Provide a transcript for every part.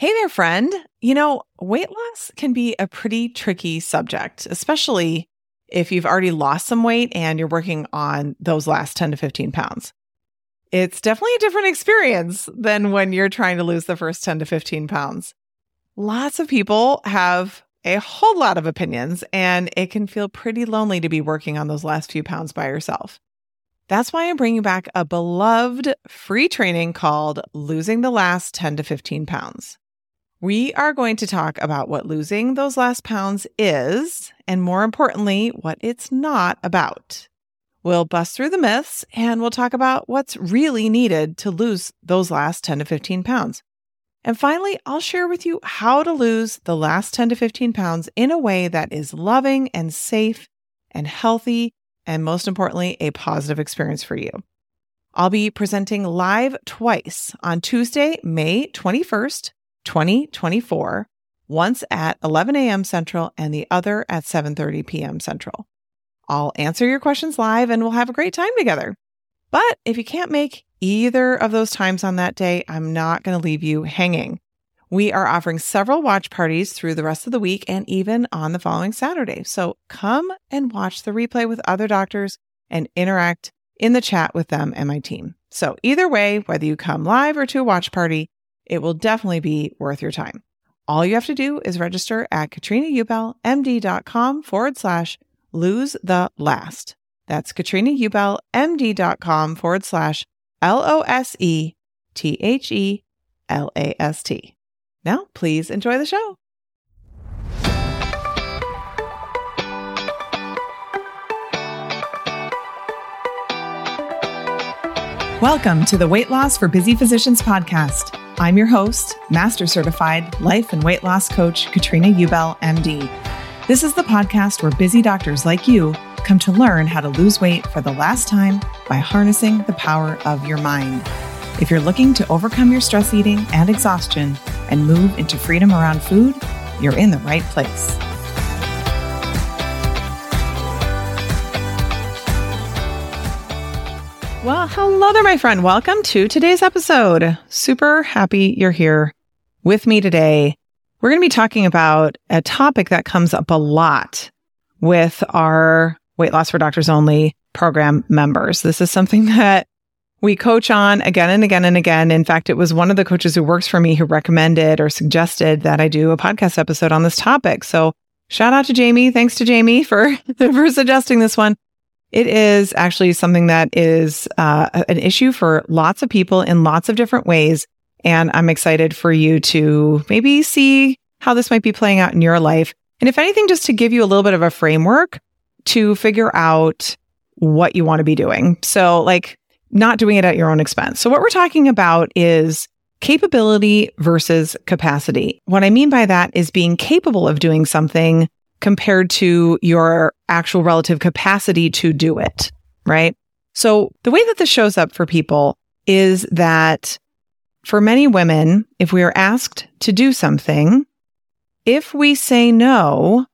Hey there, friend. You know, weight loss can be a pretty tricky subject, especially if you've already lost some weight and you're working on those last 10 to 15 pounds. It's definitely a different experience than when you're trying to lose the first 10 to 15 pounds. Lots of people have a whole lot of opinions, and it can feel pretty lonely to be working on those last few pounds by yourself. That's why I'm bringing back a beloved free training called Losing the Last 10 to 15 Pounds. We are going to talk about what losing those last pounds is, and more importantly, what it's not about. We'll bust through the myths and we'll talk about what's really needed to lose those last 10 to 15 pounds. And finally, I'll share with you how to lose the last 10 to 15 pounds in a way that is loving and safe and healthy, and most importantly, a positive experience for you. I'll be presenting live twice on Tuesday, May 21st 2024, once at 11 a.m. Central and the other at 7:30 p.m. Central. I'll answer your questions live and we'll have a great time together. But if you can't make either of those times on that day, I'm not going to leave you hanging. We are offering several watch parties through the rest of the week and even on the following Saturday. So come and watch the replay with other doctors and interact in the chat with them and my team. So either way, whether you come live or to a watch party, it will definitely be worth your time. All you have to do is register at katrinaubellmd.com forward slash lose the last. That's katrinaubellmd.com forward slash L O S E T H E L A S T. Now, please enjoy the show. Welcome to the Weight Loss for Busy Physicians podcast. I'm your host, Master Certified Life and Weight Loss Coach, Katrina Ubell, MD. This is the podcast where busy doctors like you come to learn how to lose weight for the last time by harnessing the power of your mind. If you're looking to overcome your stress eating and exhaustion and move into freedom around food, you're in the right place. Hello there, my friend. Welcome to today's episode. Super happy you're here with me today. We're going to be talking about a topic that comes up a lot with our Weight Loss for Doctors Only program members. This is something that we coach on again and again and again. In fact, it was one of the coaches who works for me who recommended or suggested that I do a podcast episode on this topic. So shout out to Jamie. Thanks to Jamie for, for suggesting this one. It is actually something that is uh, an issue for lots of people in lots of different ways. And I'm excited for you to maybe see how this might be playing out in your life. And if anything, just to give you a little bit of a framework to figure out what you want to be doing. So, like, not doing it at your own expense. So, what we're talking about is capability versus capacity. What I mean by that is being capable of doing something compared to your actual relative capacity to do it, right? So the way that this shows up for people is that for many women, if we are asked to do something, if we say no,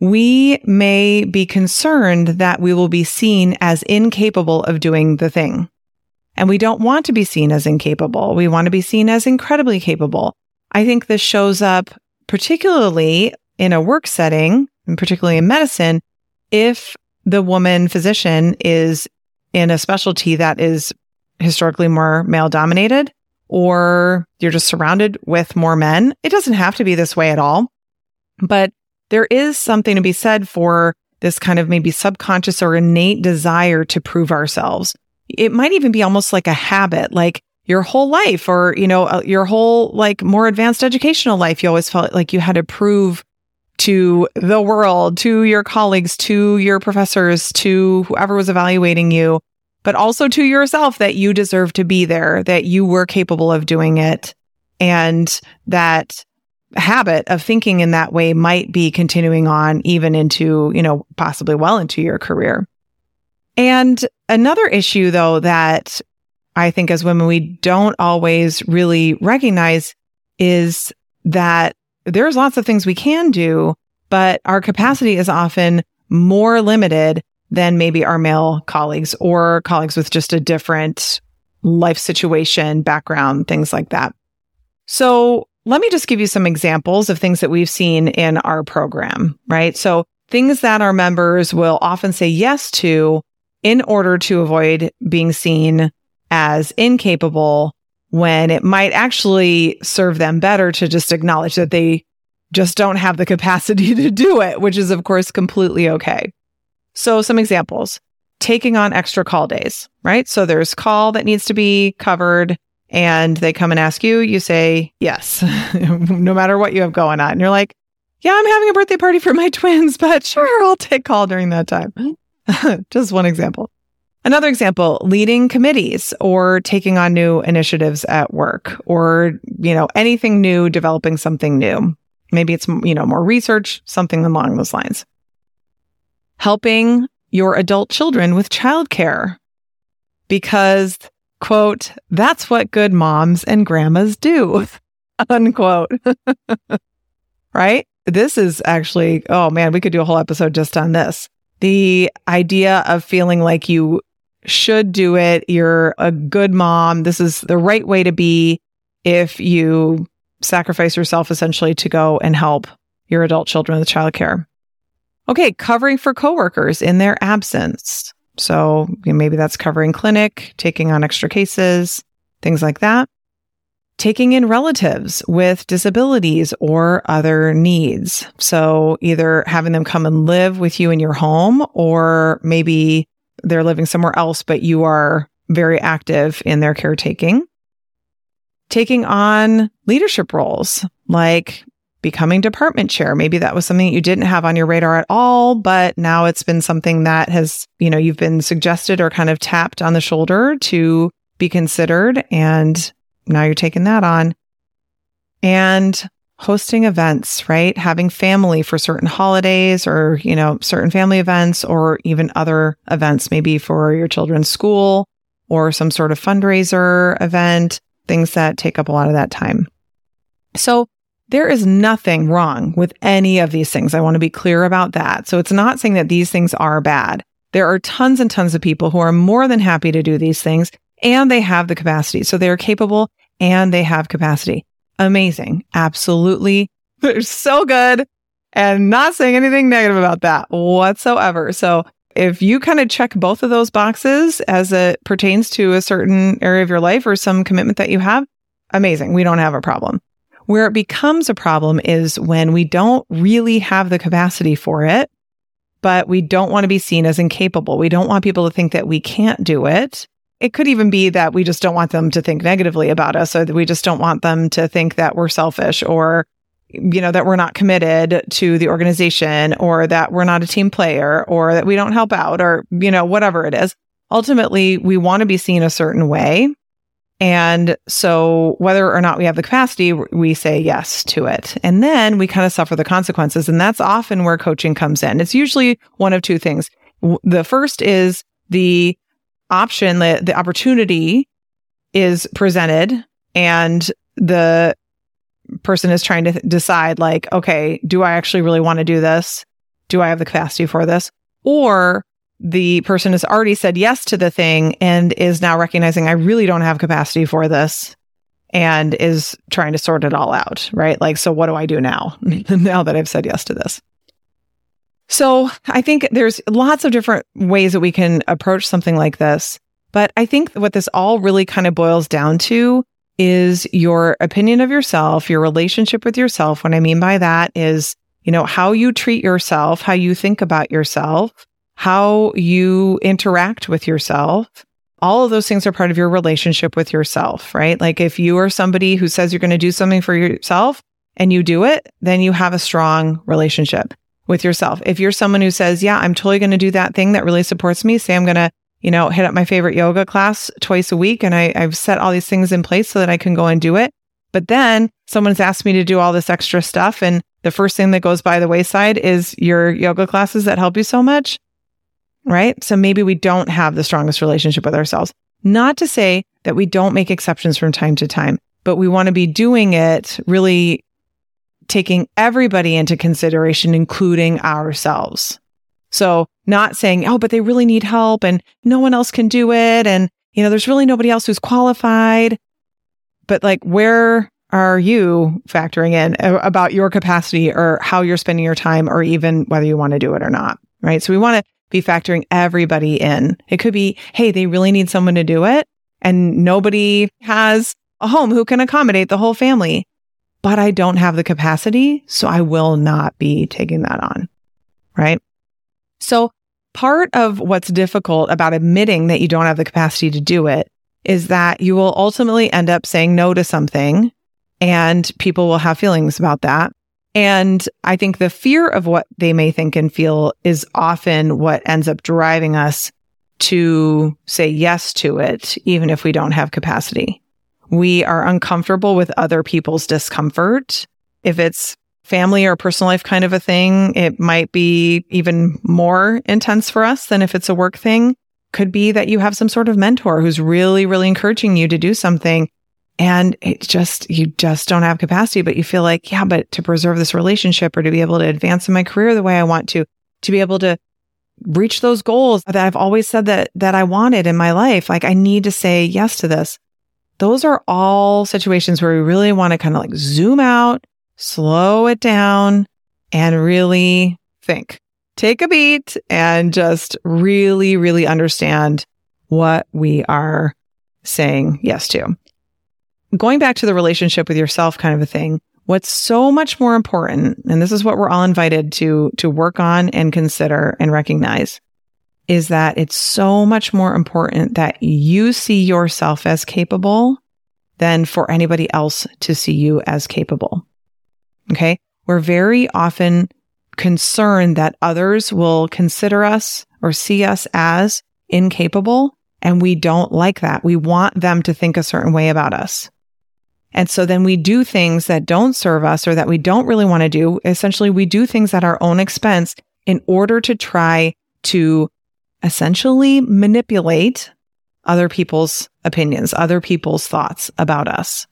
we may be concerned that we will be seen as incapable of doing the thing. And we don't want to be seen as incapable. We want to be seen as incredibly capable. I think this shows up particularly in a work setting and particularly in medicine, if the woman physician is in a specialty that is historically more male dominated, or you're just surrounded with more men. It doesn't have to be this way at all, but there is something to be said for this kind of maybe subconscious or innate desire to prove ourselves. It might even be almost like a habit, like your whole life or, you know, uh, your whole like more advanced educational life. You always felt like you had to prove to the world, to your colleagues, to your professors, to whoever was evaluating you, but also to yourself that you deserve to be there, that you were capable of doing it. And that habit of thinking in that way might be continuing on even into, you know, possibly well into your career. And another issue though that I think as women, we don't always really recognize is that there's lots of things we can do, but our capacity is often more limited than maybe our male colleagues or colleagues with just a different life situation, background, things like that. So let me just give you some examples of things that we've seen in our program, right? So things that our members will often say yes to in order to avoid being seen as incapable when it might actually serve them better to just acknowledge that they just don't have the capacity to do it, which is, of course, completely okay. So, some examples taking on extra call days, right? So, there's call that needs to be covered, and they come and ask you, you say yes, no matter what you have going on. And you're like, yeah, I'm having a birthday party for my twins, but sure, I'll take call during that time. just one example. Another example, leading committees or taking on new initiatives at work or, you know, anything new, developing something new. Maybe it's, you know, more research, something along those lines. Helping your adult children with childcare because, quote, that's what good moms and grandmas do, unquote. right? This is actually, oh man, we could do a whole episode just on this. The idea of feeling like you should do it. You're a good mom. This is the right way to be if you sacrifice yourself essentially to go and help your adult children with childcare. Okay, covering for coworkers in their absence. So maybe that's covering clinic, taking on extra cases, things like that. Taking in relatives with disabilities or other needs. So either having them come and live with you in your home or maybe they're living somewhere else, but you are very active in their caretaking. Taking on leadership roles like becoming department chair. Maybe that was something that you didn't have on your radar at all, but now it's been something that has, you know, you've been suggested or kind of tapped on the shoulder to be considered. And now you're taking that on. And hosting events, right? Having family for certain holidays or, you know, certain family events or even other events, maybe for your children's school or some sort of fundraiser event, things that take up a lot of that time. So there is nothing wrong with any of these things. I want to be clear about that. So it's not saying that these things are bad. There are tons and tons of people who are more than happy to do these things and they have the capacity. So they are capable and they have capacity amazing. Absolutely. They're so good and not saying anything negative about that whatsoever. So if you kind of check both of those boxes as it pertains to a certain area of your life or some commitment that you have, amazing. We don't have a problem. Where it becomes a problem is when we don't really have the capacity for it, but we don't want to be seen as incapable. We don't want people to think that we can't do it. It could even be that we just don't want them to think negatively about us or that we just don't want them to think that we're selfish or you know that we're not committed to the organization or that we're not a team player or that we don't help out or you know whatever it is. Ultimately, we want to be seen a certain way. And so whether or not we have the capacity, we say yes to it. And then we kind of suffer the consequences. And that's often where coaching comes in. It's usually one of two things. The first is the option, the, the opportunity is presented and the person is trying to decide like, okay, do I actually really want to do this? Do I have the capacity for this? Or the person has already said yes to the thing and is now recognizing I really don't have capacity for this and is trying to sort it all out, right? Like, so what do I do now? now that I've said yes to this. So I think there's lots of different ways that we can approach something like this. But I think what this all really kind of boils down to is your opinion of yourself, your relationship with yourself. What I mean by that is, you know, how you treat yourself, how you think about yourself, how you interact with yourself. All of those things are part of your relationship with yourself, right? Like if you are somebody who says you're going to do something for yourself and you do it, then you have a strong relationship with yourself. If you're someone who says, yeah, I'm totally going to do that thing that really supports me, say I'm going to, you know, hit up my favorite yoga class twice a week and I, I've set all these things in place so that I can go and do it. But then someone's asked me to do all this extra stuff. And the first thing that goes by the wayside is your yoga classes that help you so much. Right. So maybe we don't have the strongest relationship with ourselves. Not to say that we don't make exceptions from time to time, but we want to be doing it really taking everybody into consideration, including ourselves. So not saying, oh, but they really need help and no one else can do it. And, you know, there's really nobody else who's qualified. But like, where are you factoring in uh, about your capacity or how you're spending your time or even whether you want to do it or not? Right. So we want to be factoring everybody in. It could be, Hey, they really need someone to do it and nobody has a home who can accommodate the whole family, but I don't have the capacity. So I will not be taking that on. Right. So part of what's difficult about admitting that you don't have the capacity to do it is that you will ultimately end up saying no to something and people will have feelings about that. And I think the fear of what they may think and feel is often what ends up driving us to say yes to it, even if we don't have capacity. We are uncomfortable with other people's discomfort. If it's family or personal life kind of a thing, it might be even more intense for us than if it's a work thing. Could be that you have some sort of mentor who's really, really encouraging you to do something and it just, you just don't have capacity, but you feel like, yeah, but to preserve this relationship or to be able to advance in my career the way I want to, to be able to reach those goals that I've always said that, that I wanted in my life. Like I need to say yes to this. Those are all situations where we really want to kind of like zoom out, slow it down and really think, take a beat and just really, really understand what we are saying yes to. Going back to the relationship with yourself kind of a thing, what's so much more important, and this is what we're all invited to, to work on and consider and recognize is that it's so much more important that you see yourself as capable than for anybody else to see you as capable. Okay. We're very often concerned that others will consider us or see us as incapable. And we don't like that. We want them to think a certain way about us. And so then we do things that don't serve us or that we don't really want to do. Essentially, we do things at our own expense in order to try to essentially manipulate other people's opinions, other people's thoughts about us.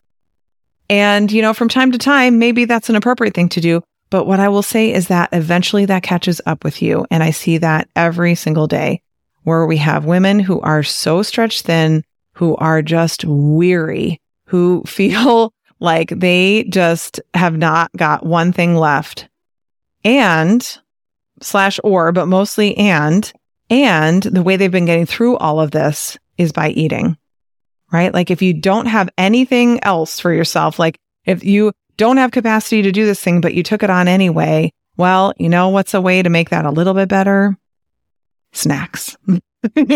And, you know, from time to time, maybe that's an appropriate thing to do. But what I will say is that eventually that catches up with you. And I see that every single day where we have women who are so stretched thin, who are just weary who feel like they just have not got one thing left and slash or, but mostly and, and the way they've been getting through all of this is by eating, right? Like if you don't have anything else for yourself, like if you don't have capacity to do this thing, but you took it on anyway, well, you know what's a way to make that a little bit better? Snacks. you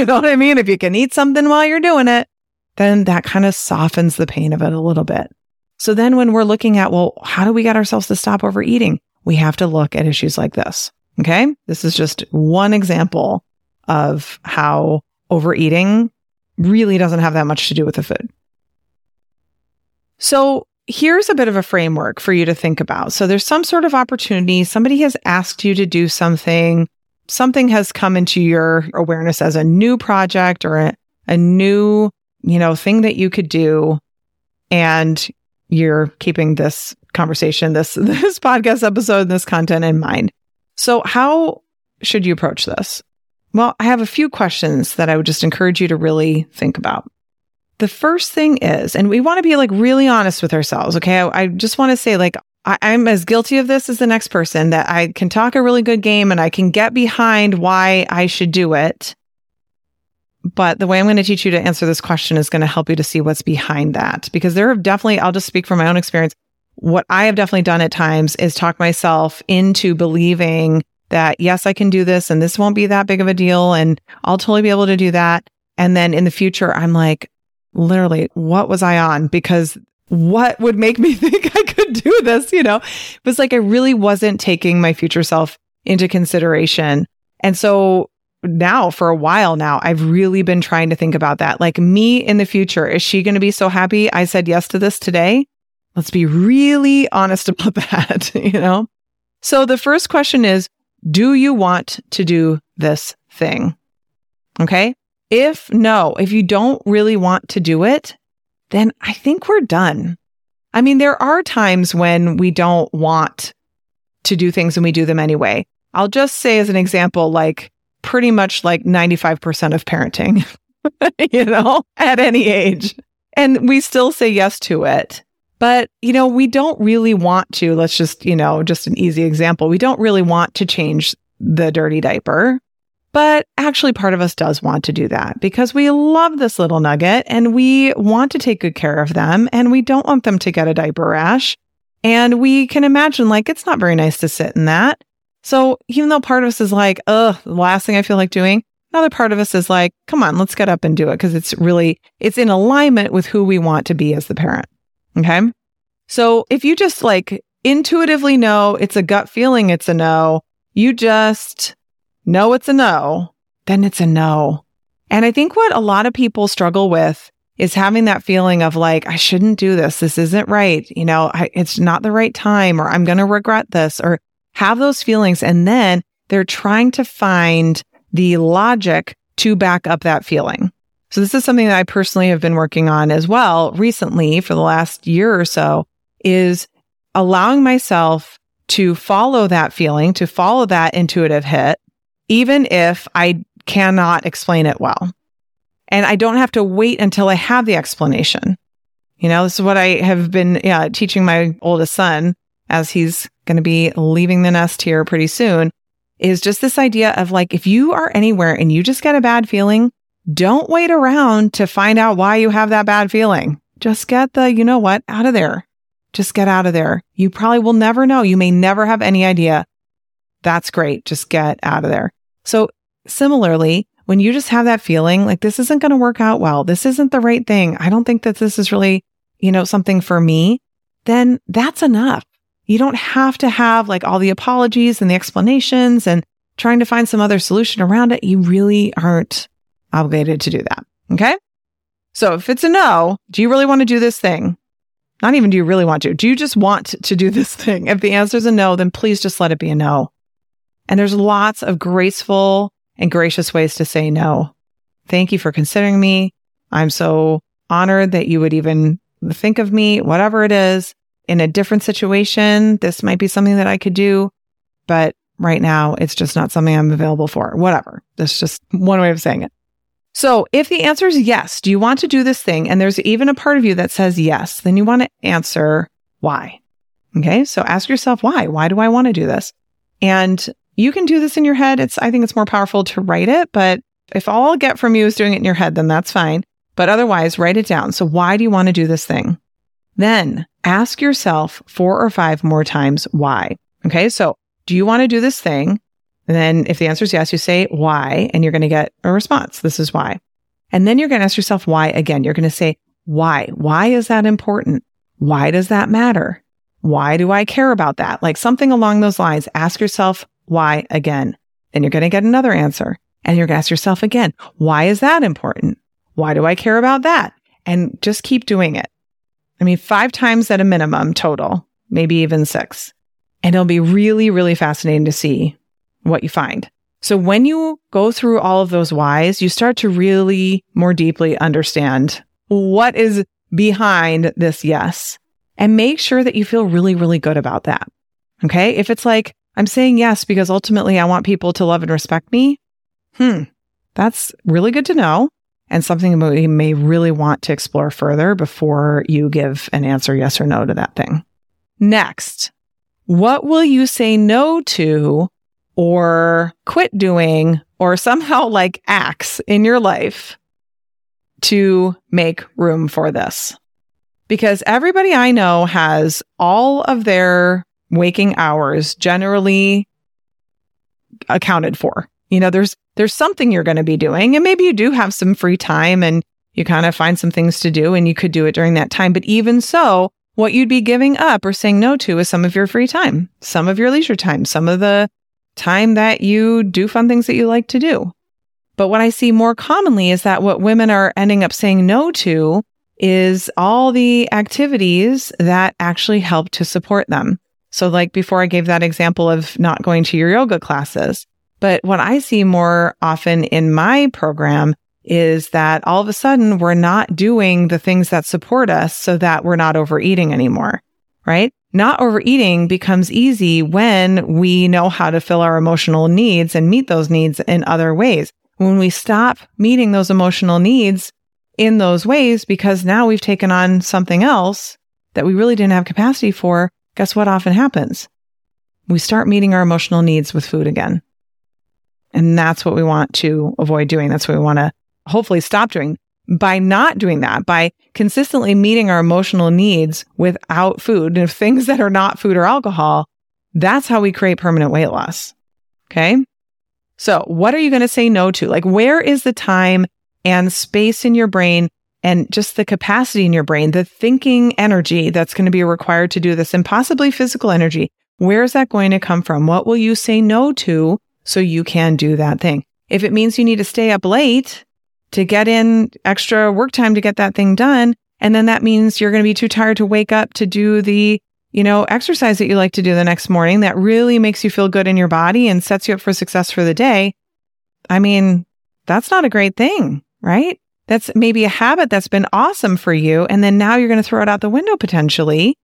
know what I mean? If you can eat something while you're doing it, then that kind of softens the pain of it a little bit. So then when we're looking at, well, how do we get ourselves to stop overeating? We have to look at issues like this. Okay. This is just one example of how overeating really doesn't have that much to do with the food. So here's a bit of a framework for you to think about. So there's some sort of opportunity. Somebody has asked you to do something. Something has come into your awareness as a new project or a, a new you know, thing that you could do and you're keeping this conversation, this, this podcast episode, this content in mind. So how should you approach this? Well, I have a few questions that I would just encourage you to really think about. The first thing is, and we want to be like really honest with ourselves. Okay. I, I just want to say like, I, I'm as guilty of this as the next person that I can talk a really good game and I can get behind why I should do it. But the way I'm going to teach you to answer this question is going to help you to see what's behind that. Because there have definitely, I'll just speak from my own experience. What I have definitely done at times is talk myself into believing that, yes, I can do this and this won't be that big of a deal and I'll totally be able to do that. And then in the future, I'm like, literally, what was I on? Because what would make me think I could do this? You know, it was like I really wasn't taking my future self into consideration. And so now for a while now, I've really been trying to think about that. Like me in the future, is she going to be so happy I said yes to this today? Let's be really honest about that, you know? So the first question is, do you want to do this thing? Okay. If no, if you don't really want to do it, then I think we're done. I mean, there are times when we don't want to do things and we do them anyway. I'll just say as an example, like pretty much like 95% of parenting, you know, at any age. And we still say yes to it. But, you know, we don't really want to, let's just, you know, just an easy example. We don't really want to change the dirty diaper. But actually, part of us does want to do that because we love this little nugget and we want to take good care of them and we don't want them to get a diaper rash. And we can imagine like it's not very nice to sit in that. So even though part of us is like, ugh, the last thing I feel like doing, another part of us is like, come on, let's get up and do it because it's really, it's in alignment with who we want to be as the parent. Okay. So if you just like intuitively know it's a gut feeling, it's a no, you just know it's a no, then it's a no. And I think what a lot of people struggle with is having that feeling of like, I shouldn't do this. This isn't right. You know, I, it's not the right time or I'm going to regret this or have those feelings. And then they're trying to find the logic to back up that feeling. So this is something that I personally have been working on as well recently for the last year or so is allowing myself to follow that feeling, to follow that intuitive hit even if I cannot explain it well. And I don't have to wait until I have the explanation. You know, this is what I have been yeah, teaching my oldest son as he's going to be leaving the nest here pretty soon is just this idea of like, if you are anywhere and you just get a bad feeling, don't wait around to find out why you have that bad feeling. Just get the, you know what, out of there. Just get out of there. You probably will never know. You may never have any idea. That's great. Just get out of there. So similarly, when you just have that feeling like this isn't going to work out well, this isn't the right thing. I don't think that this is really, you know, something for me, then that's enough. You don't have to have like all the apologies and the explanations and trying to find some other solution around it. You really aren't obligated to do that. Okay. So if it's a no, do you really want to do this thing? Not even do you really want to. Do you just want to do this thing? If the answer is a no, then please just let it be a no. And there's lots of graceful and gracious ways to say no. Thank you for considering me. I'm so honored that you would even think of me, whatever it is. In a different situation, this might be something that I could do, but right now it's just not something I'm available for. Whatever. That's just one way of saying it. So if the answer is yes, do you want to do this thing? And there's even a part of you that says yes, then you want to answer why. Okay. So ask yourself why. Why do I want to do this? And you can do this in your head. It's, I think it's more powerful to write it, but if all I'll get from you is doing it in your head, then that's fine. But otherwise, write it down. So why do you want to do this thing? Then ask yourself four or five more times why. Okay. So do you want to do this thing? And then if the answer is yes, you say why, and you're going to get a response. This is why. And then you're going to ask yourself why again. You're going to say, why? Why is that important? Why does that matter? Why do I care about that? Like something along those lines. Ask yourself why again? Then you're going to get another answer and you're going to ask yourself again, why is that important? Why do I care about that? And just keep doing it. I mean, five times at a minimum total, maybe even six. And it'll be really, really fascinating to see what you find. So when you go through all of those whys, you start to really more deeply understand what is behind this yes and make sure that you feel really, really good about that. Okay. If it's like, I'm saying yes because ultimately I want people to love and respect me. Hmm. That's really good to know and something we may really want to explore further before you give an answer yes or no to that thing. Next, what will you say no to or quit doing or somehow like acts in your life to make room for this? Because everybody I know has all of their waking hours generally accounted for. You know, there's there's something you're going to be doing and maybe you do have some free time and you kind of find some things to do and you could do it during that time, but even so, what you'd be giving up or saying no to is some of your free time, some of your leisure time, some of the time that you do fun things that you like to do. But what I see more commonly is that what women are ending up saying no to is all the activities that actually help to support them. So like before I gave that example of not going to your yoga classes. But what I see more often in my program is that all of a sudden we're not doing the things that support us so that we're not overeating anymore, right? Not overeating becomes easy when we know how to fill our emotional needs and meet those needs in other ways. When we stop meeting those emotional needs in those ways, because now we've taken on something else that we really didn't have capacity for, guess what often happens? We start meeting our emotional needs with food again. And that's what we want to avoid doing. That's what we want to hopefully stop doing by not doing that, by consistently meeting our emotional needs without food and things that are not food or alcohol. That's how we create permanent weight loss. Okay. So what are you going to say no to? Like, where is the time and space in your brain and just the capacity in your brain, the thinking energy that's going to be required to do this and possibly physical energy? Where is that going to come from? What will you say no to so you can do that thing? If it means you need to stay up late to get in extra work time to get that thing done, and then that means you're going to be too tired to wake up to do the you know, exercise that you like to do the next morning that really makes you feel good in your body and sets you up for success for the day. I mean, that's not a great thing, right? That's maybe a habit that's been awesome for you. And then now you're going to throw it out the window potentially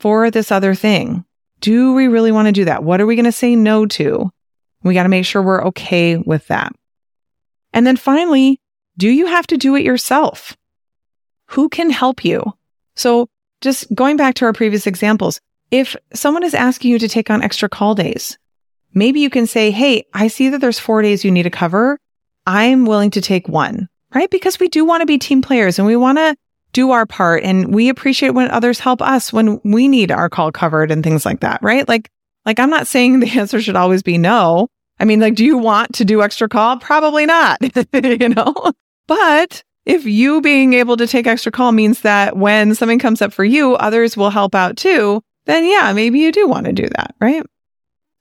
for this other thing. Do we really want to do that? What are we going to say no to? We got to make sure we're okay with that. And then finally, do you have to do it yourself? Who can help you? So just going back to our previous examples, if someone is asking you to take on extra call days, maybe you can say, Hey, I see that there's four days you need to cover. I'm willing to take one, right? Because we do want to be team players and we want to do our part and we appreciate when others help us when we need our call covered and things like that, right? Like, like I'm not saying the answer should always be no. I mean, like, do you want to do extra call? Probably not, you know, but if you being able to take extra call means that when something comes up for you, others will help out too, then yeah, maybe you do want to do that, right?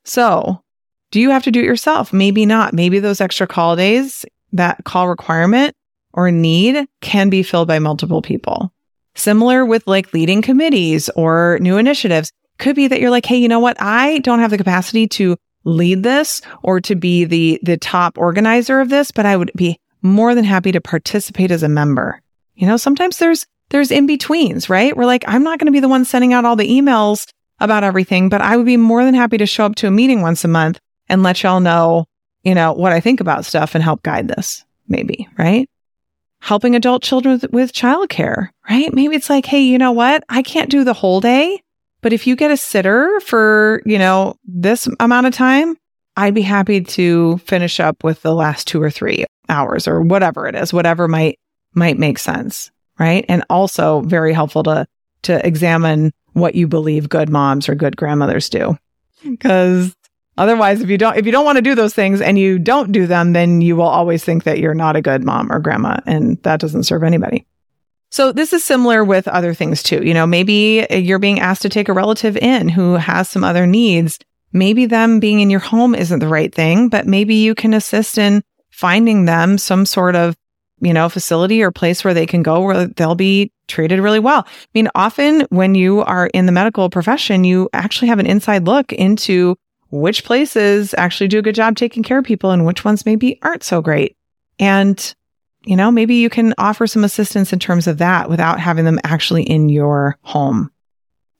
So do you have to do it yourself? Maybe not. Maybe those extra call days, that call requirement or need can be filled by multiple people. Similar with like leading committees or new initiatives could be that you're like, Hey, you know what? I don't have the capacity to lead this or to be the, the top organizer of this, but I would be more than happy to participate as a member. You know, sometimes there's, there's in betweens, right? We're like, I'm not going to be the one sending out all the emails about everything, but I would be more than happy to show up to a meeting once a month and let y'all know, you know, what I think about stuff and help guide this, maybe, right? Helping adult children with, with childcare, right? Maybe it's like, hey, you know what? I can't do the whole day, but if you get a sitter for, you know, this amount of time, I'd be happy to finish up with the last two or three hours or whatever it is, whatever might, might make sense. Right. And also very helpful to, to examine what you believe good moms or good grandmothers do. Because otherwise, if you don't, if you don't want to do those things and you don't do them, then you will always think that you're not a good mom or grandma. And that doesn't serve anybody. So this is similar with other things too. You know, maybe you're being asked to take a relative in who has some other needs. Maybe them being in your home isn't the right thing, but maybe you can assist in finding them some sort of, you know, facility or place where they can go where they'll be treated really well. I mean, often when you are in the medical profession, you actually have an inside look into which places actually do a good job taking care of people and which ones maybe aren't so great. And, you know, maybe you can offer some assistance in terms of that without having them actually in your home.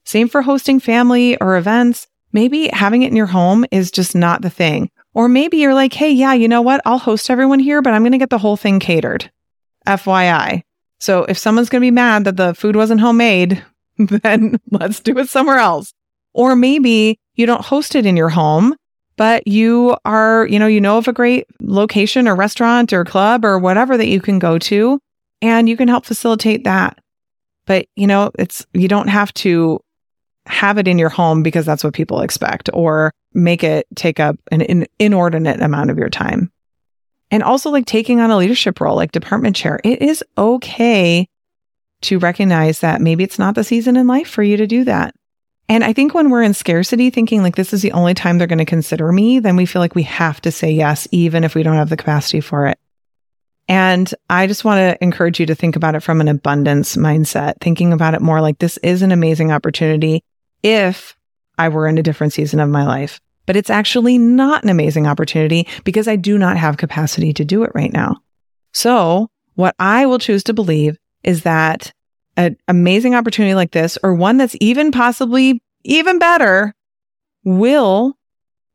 Same for hosting family or events. Maybe having it in your home is just not the thing. Or maybe you're like, hey, yeah, you know what? I'll host everyone here, but I'm going to get the whole thing catered. FYI. So if someone's going to be mad that the food wasn't homemade, then let's do it somewhere else. Or maybe you don't host it in your home, but you are, you know, you know of a great location or restaurant or club or whatever that you can go to and you can help facilitate that. But, you know, it's, you don't have to have it in your home because that's what people expect or make it take up an inordinate amount of your time. And also like taking on a leadership role like department chair. It is okay to recognize that maybe it's not the season in life for you to do that. And I think when we're in scarcity, thinking like this is the only time they're going to consider me, then we feel like we have to say yes, even if we don't have the capacity for it. And I just want to encourage you to think about it from an abundance mindset, thinking about it more like this is an amazing opportunity if I were in a different season of my life. But it's actually not an amazing opportunity because I do not have capacity to do it right now. So what I will choose to believe is that an amazing opportunity like this, or one that's even possibly even better, will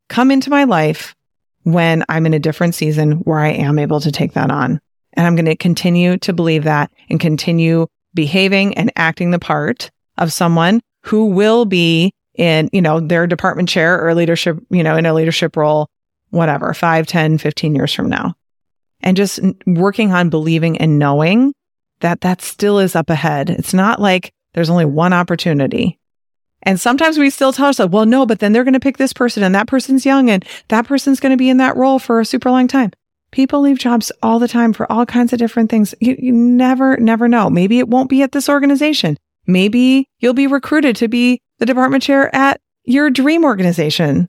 come into my life when I'm in a different season where I am able to take that on. And I'm going to continue to believe that and continue behaving and acting the part of someone who will be in, you know, their department chair or leadership, you know, in a leadership role, whatever, 5, 10, 15 years from now. And just working on believing and knowing that that still is up ahead. It's not like there's only one opportunity. And sometimes we still tell ourselves, well, no, but then they're going to pick this person and that person's young and that person's going to be in that role for a super long time. People leave jobs all the time for all kinds of different things. You, you never, never know. Maybe it won't be at this organization. Maybe you'll be recruited to be the department chair at your dream organization.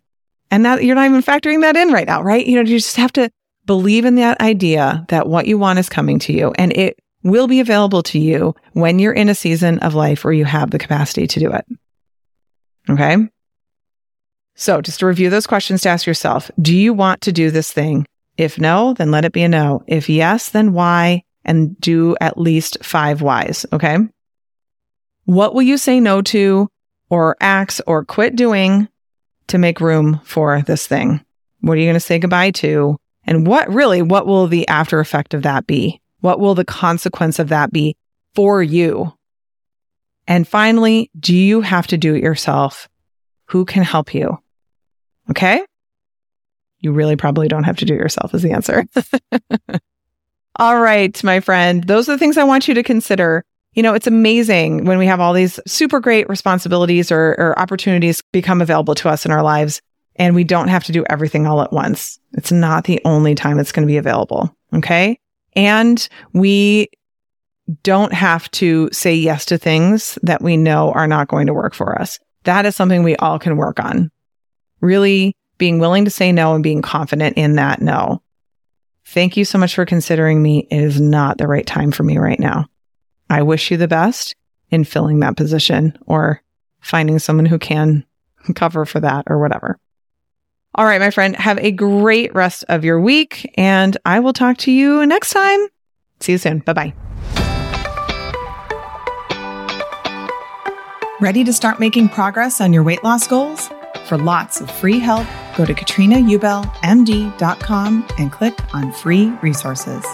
And that you're not even factoring that in right now, right? You know, you just have to believe in that idea that what you want is coming to you and it will be available to you when you're in a season of life where you have the capacity to do it. Okay. So just to review those questions to ask yourself, do you want to do this thing? If no, then let it be a no. If yes, then why? And do at least five whys. Okay. What will you say no to or axe or quit doing to make room for this thing? What are you going to say goodbye to? And what really, what will the after effect of that be? What will the consequence of that be for you? And finally, do you have to do it yourself? Who can help you? Okay. You really probably don't have to do it yourself is the answer. all right, my friend. Those are the things I want you to consider. You know, it's amazing when we have all these super great responsibilities or, or opportunities become available to us in our lives and we don't have to do everything all at once. It's not the only time it's going to be available. Okay. And we don't have to say yes to things that we know are not going to work for us. That is something we all can work on. Really being willing to say no and being confident in that no. Thank you so much for considering me. It is not the right time for me right now. I wish you the best in filling that position or finding someone who can cover for that or whatever. All right, my friend, have a great rest of your week and I will talk to you next time. See you soon. Bye bye. Ready to start making progress on your weight loss goals? For lots of free help, go to katrinaubellmd.com and click on free resources.